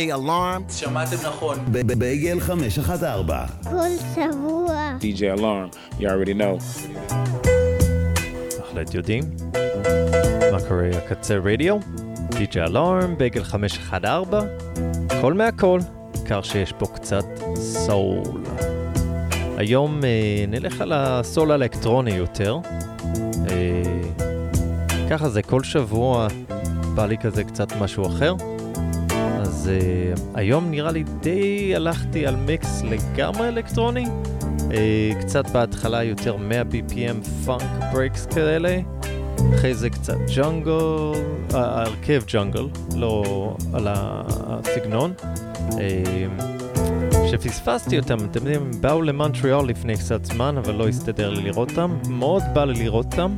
DJ Alarm. שמעתם נכון. בייגל 514. כל שבוע. DJ Alarm, you already know. בהחלט יודעים. מה קורה הקצה רדיו? DJ אלארם, בייגל 514, הכל מהכל, בעיקר שיש פה קצת סול. היום אה, נלך על הסול האלקטרוני יותר. אה, ככה זה כל שבוע בא לי כזה קצת משהו אחר. אז uh, היום נראה לי די הלכתי על מיקס לגמרי אלקטרוני. Uh, קצת בהתחלה יותר 100 BPM פאנק ברקס כאלה. אחרי זה קצת ג'ונגל, ההרכב ג'ונגל, לא על הסגנון. שפספסתי אותם, אתם יודעים, הם באו למונטריאול לפני קצת זמן, אבל לא הסתדר לי לראות אותם. מאוד בא לי לראות אותם.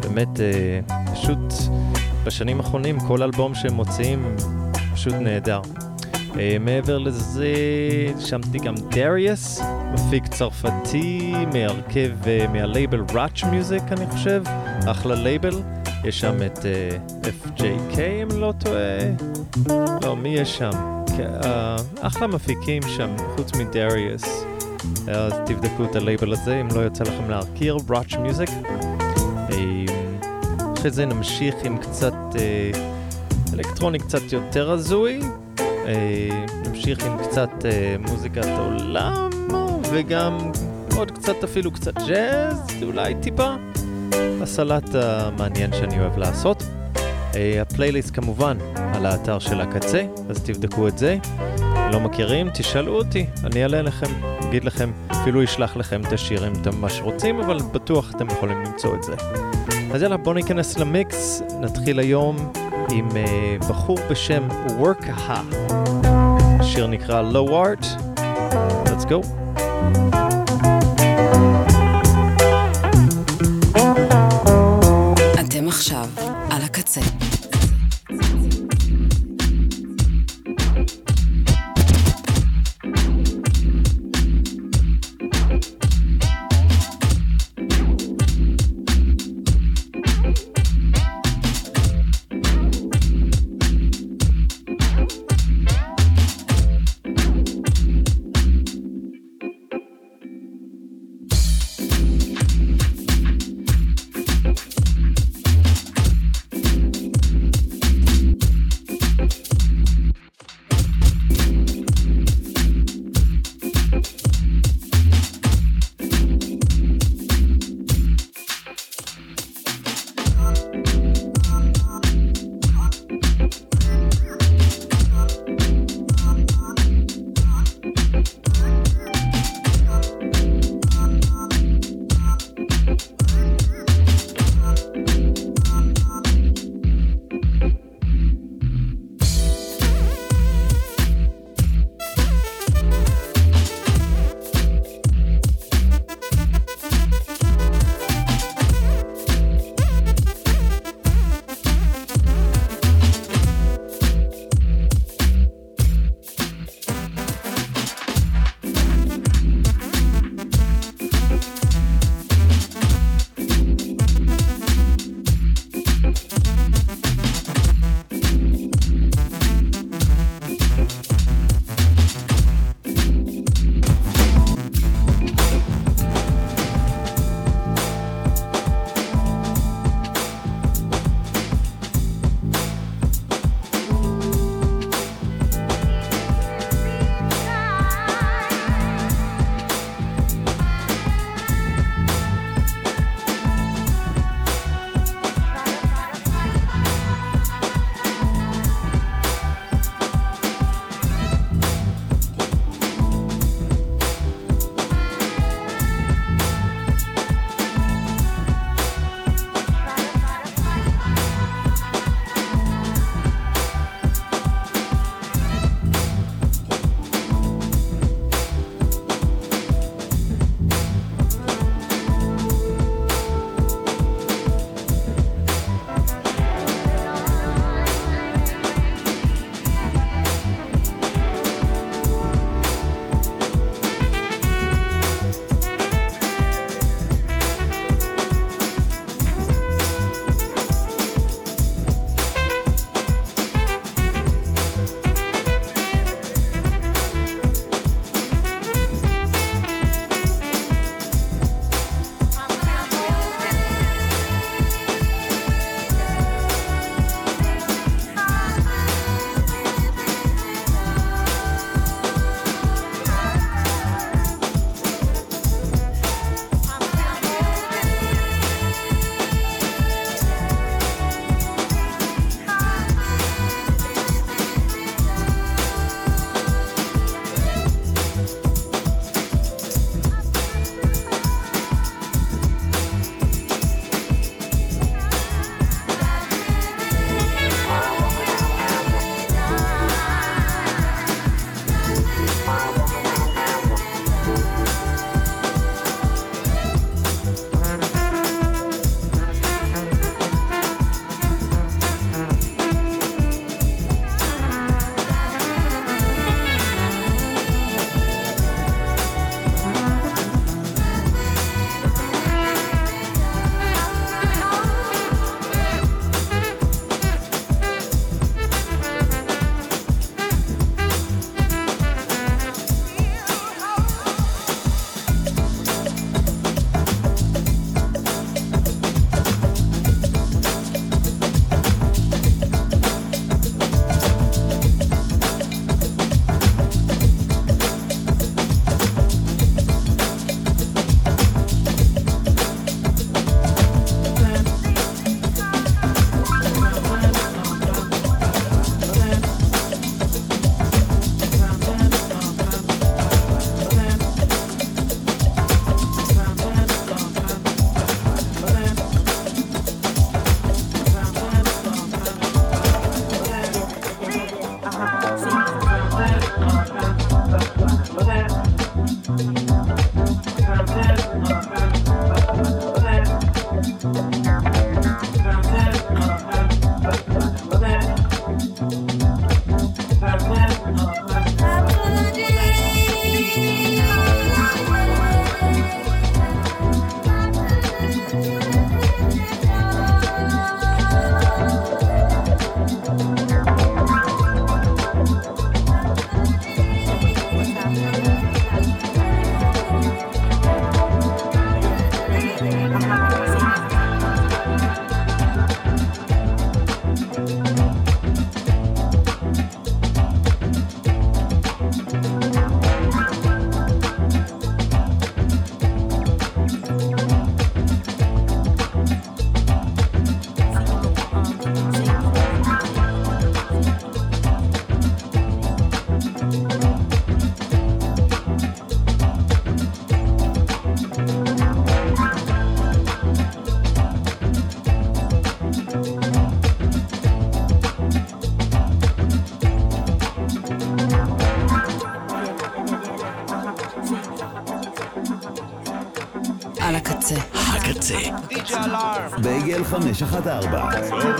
באמת, אה, פשוט בשנים האחרונים כל אלבום שהם מוציאים פשוט נהדר. אה, מעבר לזה, שמתי גם Darius, מפיק צרפתי מהרכב, uh, מהלייבל Roche Musique אני חושב, אחלה לייבל. יש שם את uh, FKJ אם לא טועה, לא, מי יש שם? Uh, אחלה מפיקים שם, חוץ מ Darius. אז תבדקו את הלייבל הזה אם לא יוצא לכם להכיר, ראץ' מיוזיק. אחרי זה נמשיך עם קצת uh, אלקטרוני קצת יותר הזוי. Uh, נמשיך עם קצת uh, מוזיקת עולם וגם עוד קצת אפילו קצת ג'אז, אולי טיפה. הסלט המעניין שאני אוהב לעשות. Uh, הפלייליסט כמובן על האתר של הקצה, אז תבדקו את זה. לא מכירים? תשאלו אותי, אני אעלה לכם, אגיד לכם, אפילו אשלח לכם את השיר אם אתם ממש רוצים, אבל בטוח אתם יכולים למצוא את זה. אז יאללה, בואו ניכנס למיקס, נתחיל היום עם uh, בחור בשם Workaha. השיר נקרא Low Art. Let's go. 514.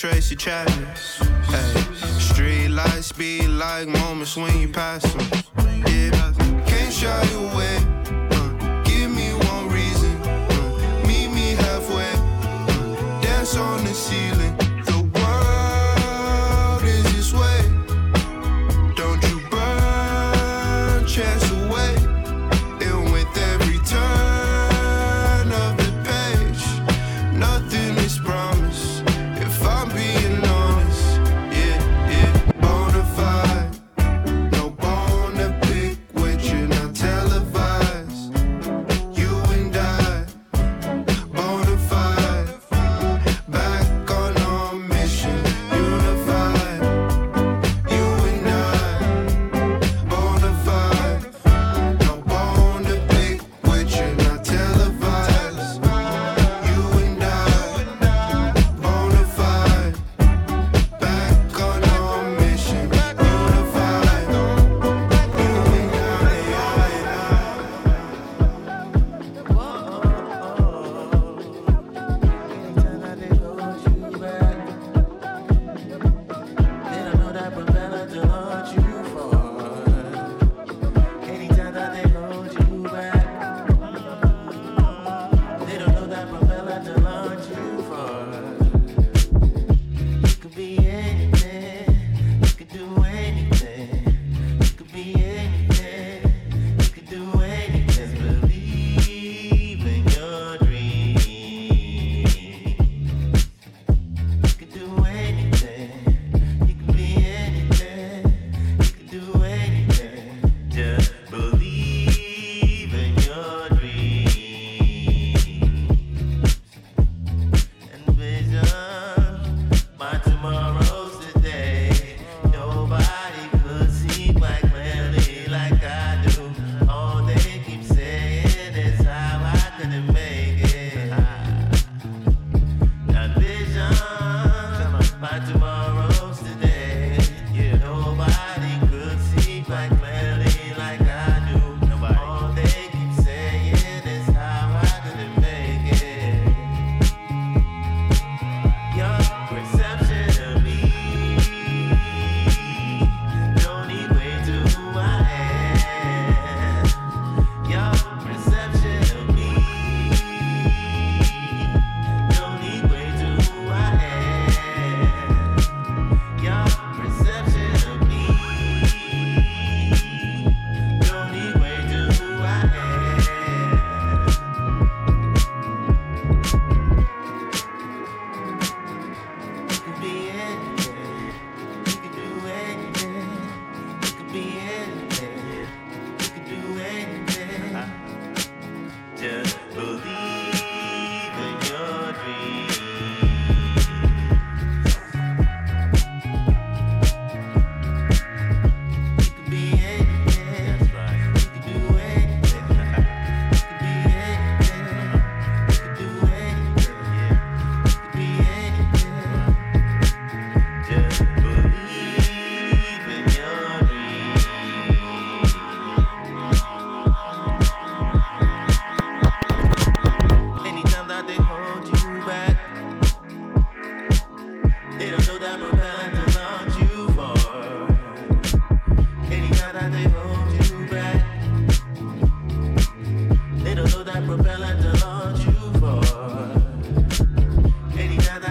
Tracy Chapman's. Hey, street lights be like moments when you pass them. Yeah, can't show you where.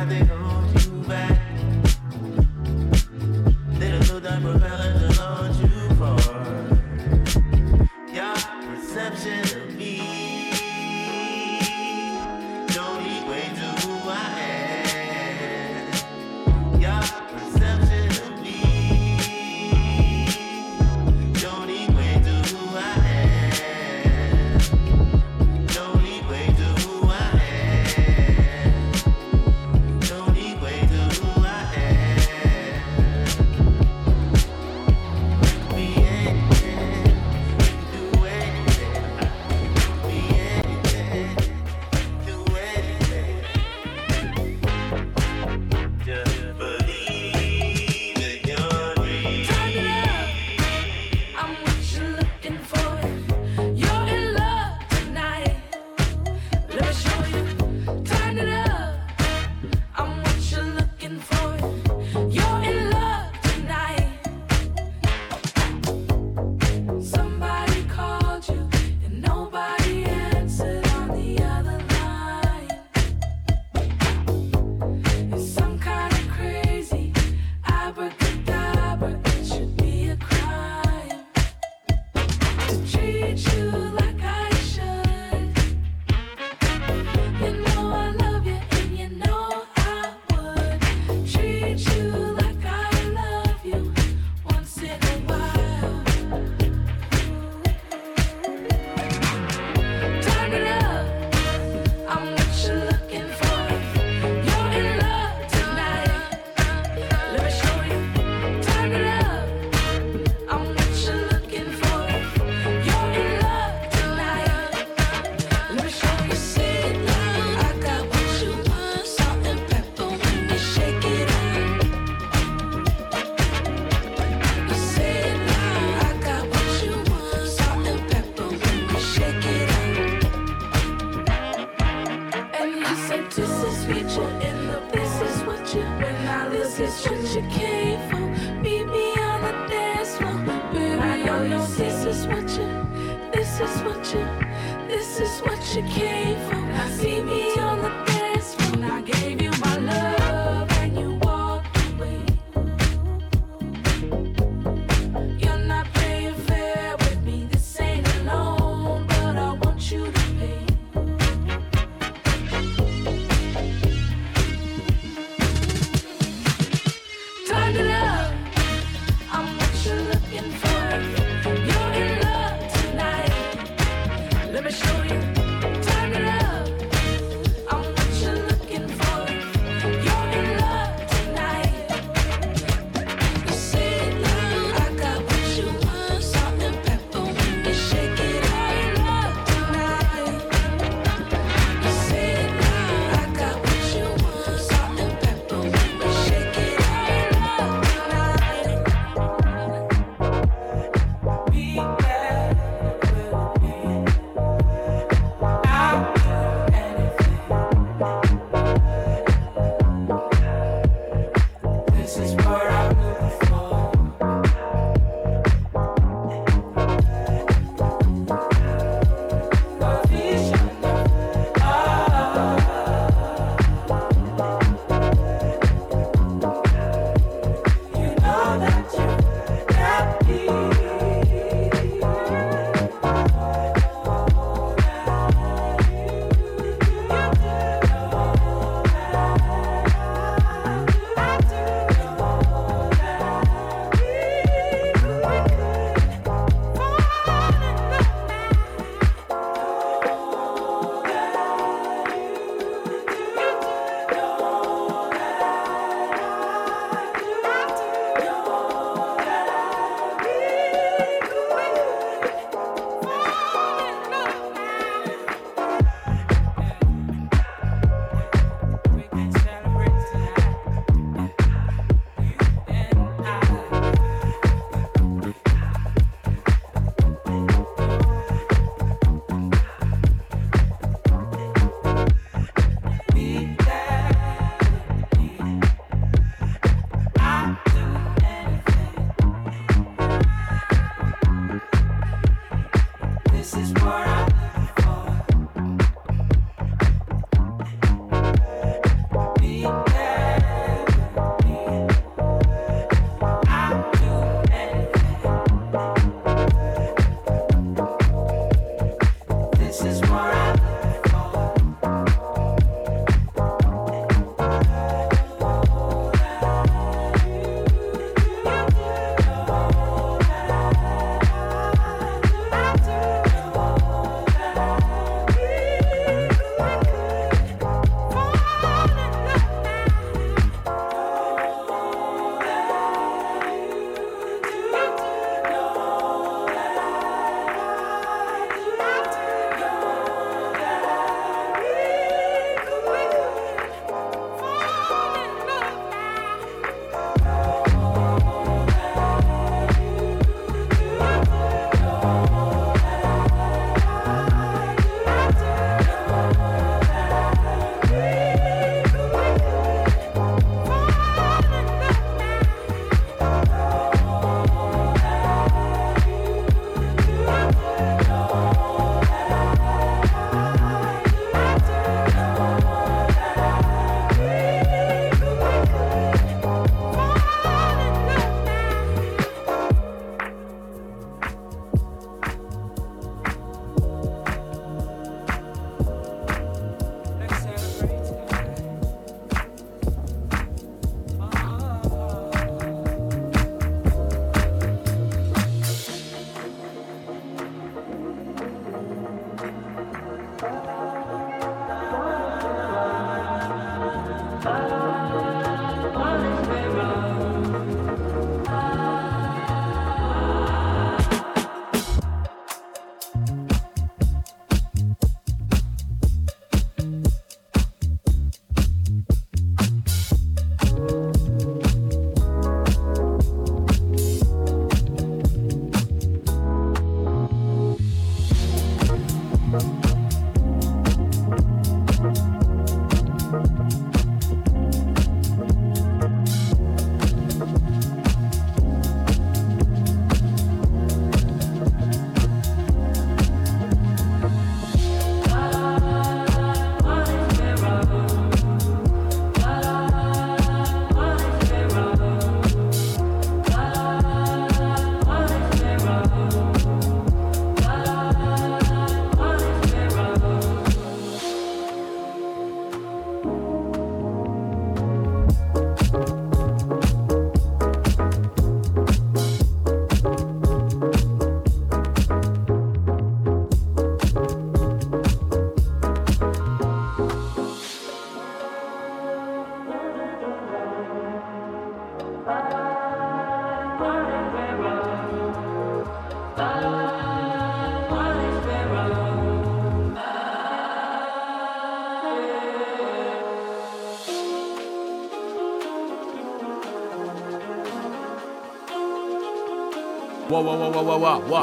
they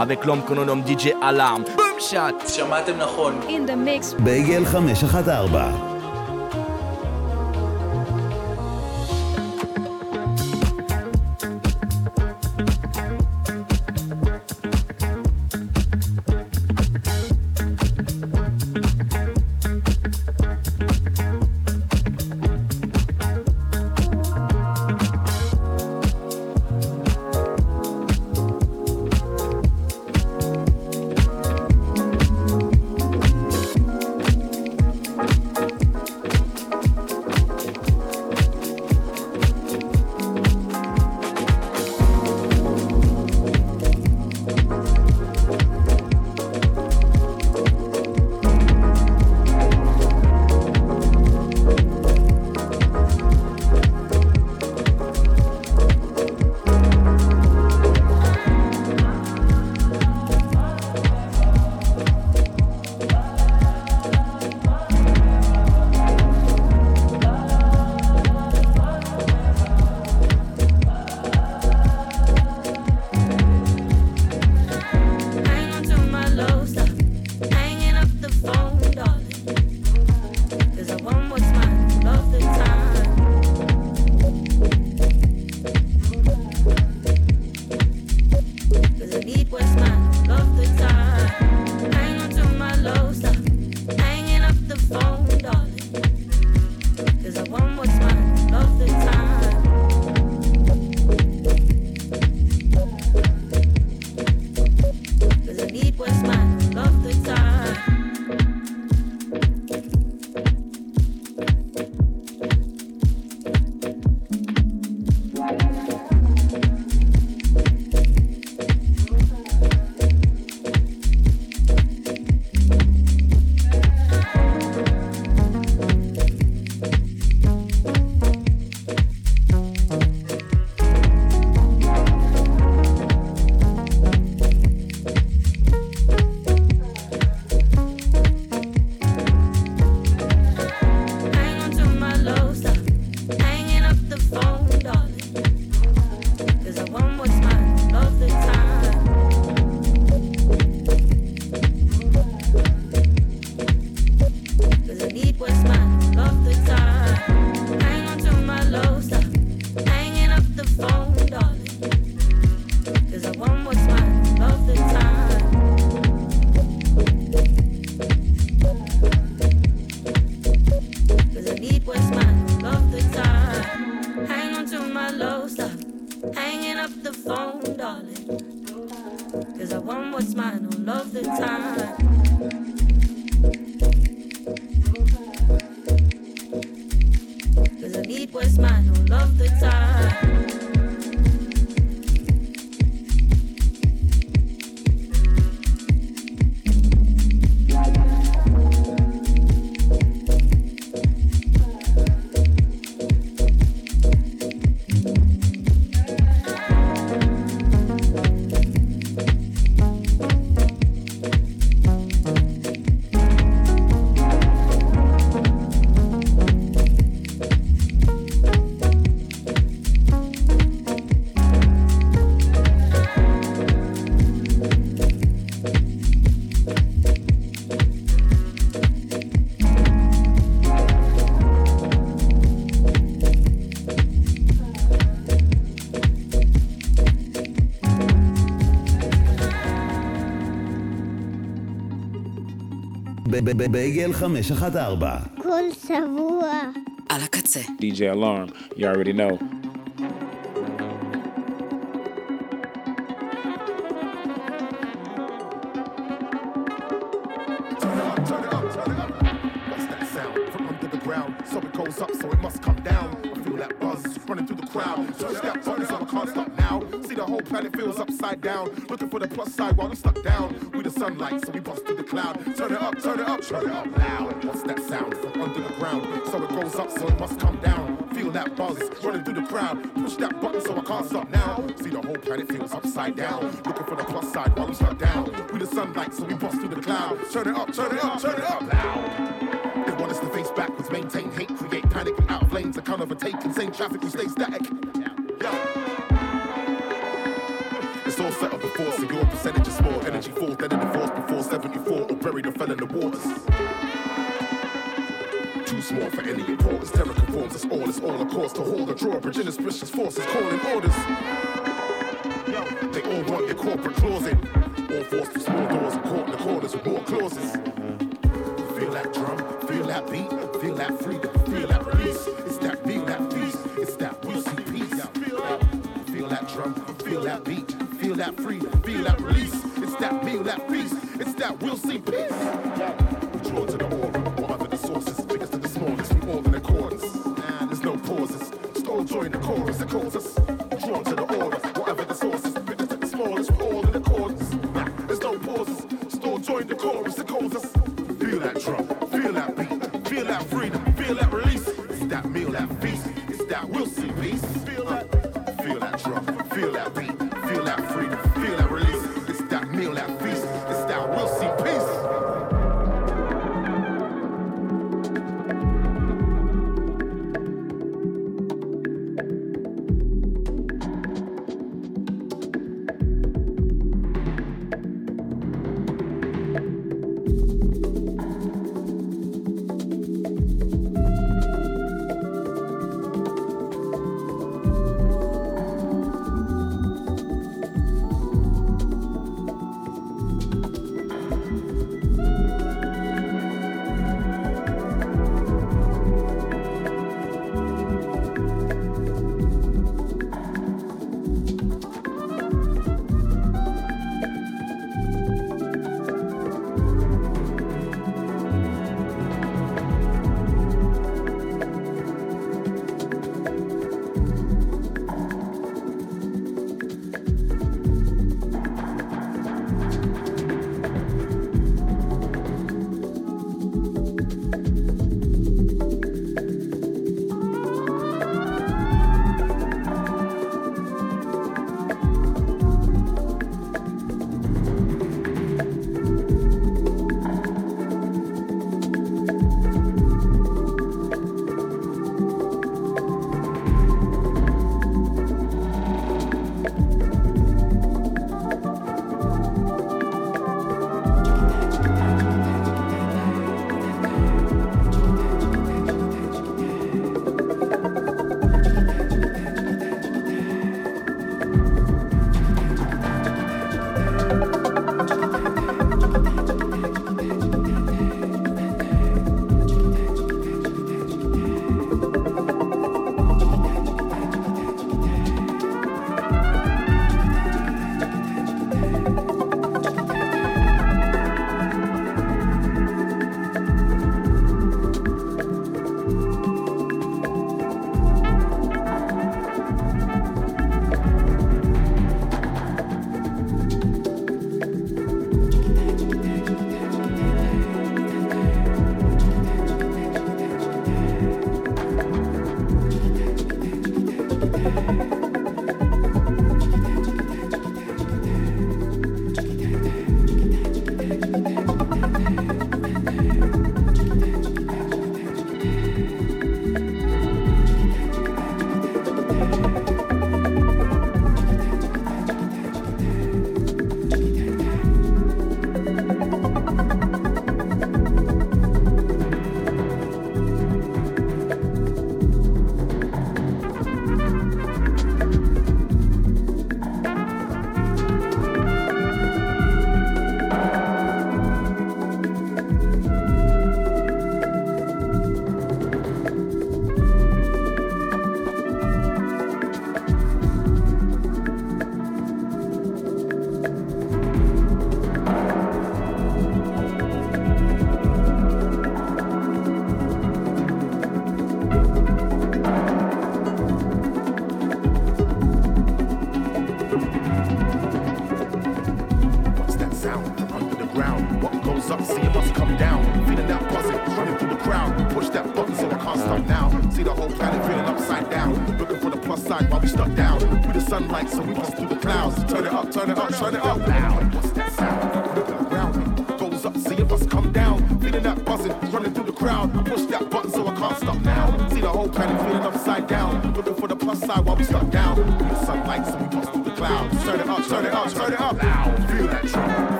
avec l'homme que l'on nomme DJ Alarm. בום שאט! שמעתם נכון. In the mix. בייגל 514 בייגל 514 כל שבוע. על הקצה. DJ Alarm. You already know. Turn it up, turn it up, turn it up. What's that sound from under the ground? So it goes up, so it must come down. I feel that buzz running through the crowd. Touch that button, so I can't stop now. See the whole planet feels upside down. Looking for the plus side Up, turn it up, turn it up loud. What's that sound from under the ground? So it goes up, so it must come down. Feel that buzz running through the crowd. Push that button, so I can't stop now. See the whole planet feels upside down. Looking for the plus side while I'm stuck down. We the sunlight, so we bust through the cloud. Turn it up, turn it up, turn it up loud. They want us to face backwards, maintain hate, create panic. We out of lanes, a kind of a take, insane traffic, we stay static. Yo force, and your percentage is more. Energy force dead in the force before 74, or buried or fell in the waters too small for any importance. Terror conforms, us all, it's all a cause to hold a virginia's Inauspicious forces calling orders. They all want your corporate closet. All forced to small doors and caught in the corners with more clauses. Feel that drum, feel that beat, feel that freedom, feel that release. It's that feel that peace, it's that we see peace. Feel that drum, feel that beat that freedom, feel that release. It's that meal, that peace. It's that will see peace.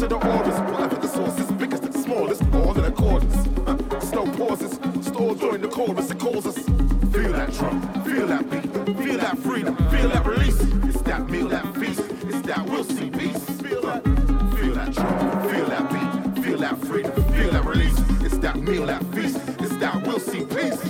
To the orders, whatever the sources, biggest to the smallest, all in accordance. Uh, no pauses, just all join the chorus, it calls us. Feel that drum, feel that beat, feel that freedom, feel that release. It's that meal, that feast, it's that we'll see peace. Feel that, feel that drum, feel that beat, feel that freedom, feel that release. It's that meal, that feast, it's that we'll see peace.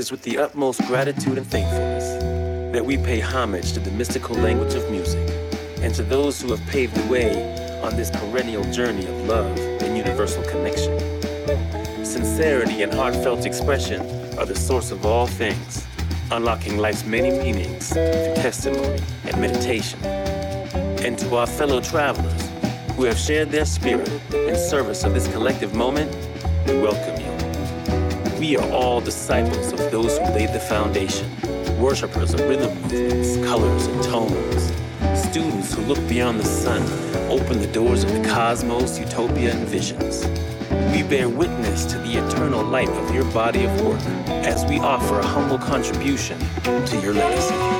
Is with the utmost gratitude and thankfulness that we pay homage to the mystical language of music and to those who have paved the way on this perennial journey of love and universal connection. Sincerity and heartfelt expression are the source of all things, unlocking life's many meanings through testimony and meditation. And to our fellow travelers who have shared their spirit in service of this collective moment, we welcome. We are all disciples of those who laid the foundation, worshippers of rhythm movements, colors, and tones, students who look beyond the sun, open the doors of the cosmos, utopia, and visions. We bear witness to the eternal light of your body of work as we offer a humble contribution to your legacy.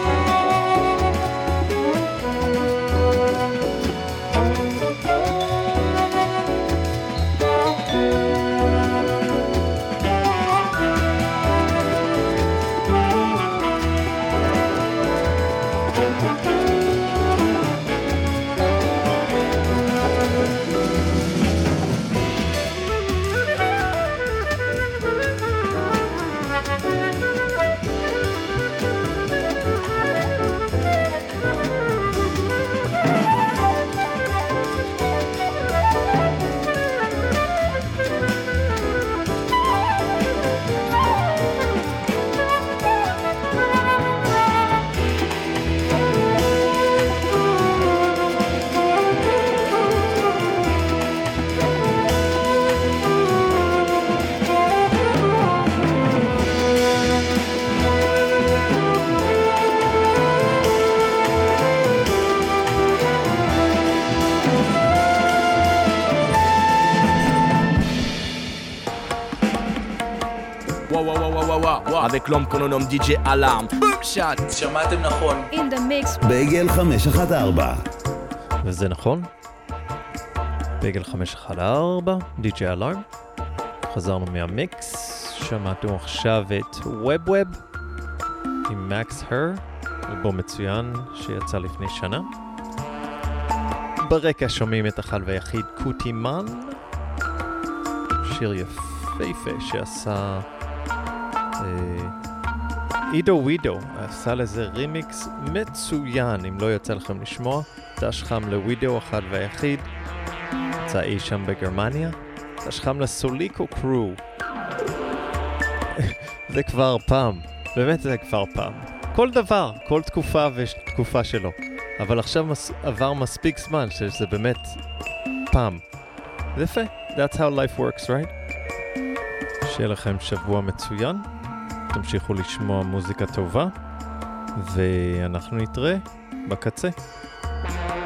Avec l'homme qu'on nomme DJ Alarm. בום שאט. שמעתם נכון. In the mix. בייגל 514. וזה נכון. בגל 514, די.ג'יי אלארם. חזרנו מהמיקס, שמעתם עכשיו את ווב ווב עם מקס הר, אלבום מצוין שיצא לפני שנה. ברקע שומעים את החל והיחיד קוטימן, שיר יפהפה שעשה עידו וידו, עשה לזה רימיקס מצוין, אם לא יצא לכם לשמוע, דש חם לווידו אחד והיחיד, יצא אי שם בגרמניה, דש חם לסוליקו קרו. זה כבר פעם, באמת זה כבר פעם. כל דבר, כל תקופה ויש תקופה שלו. אבל עכשיו מס, עבר מספיק זמן שזה באמת פעם. זה יפה, that's how life works, right? שיהיה לכם שבוע מצוין, תמשיכו לשמוע מוזיקה טובה, ואנחנו נתראה בקצה. Bye.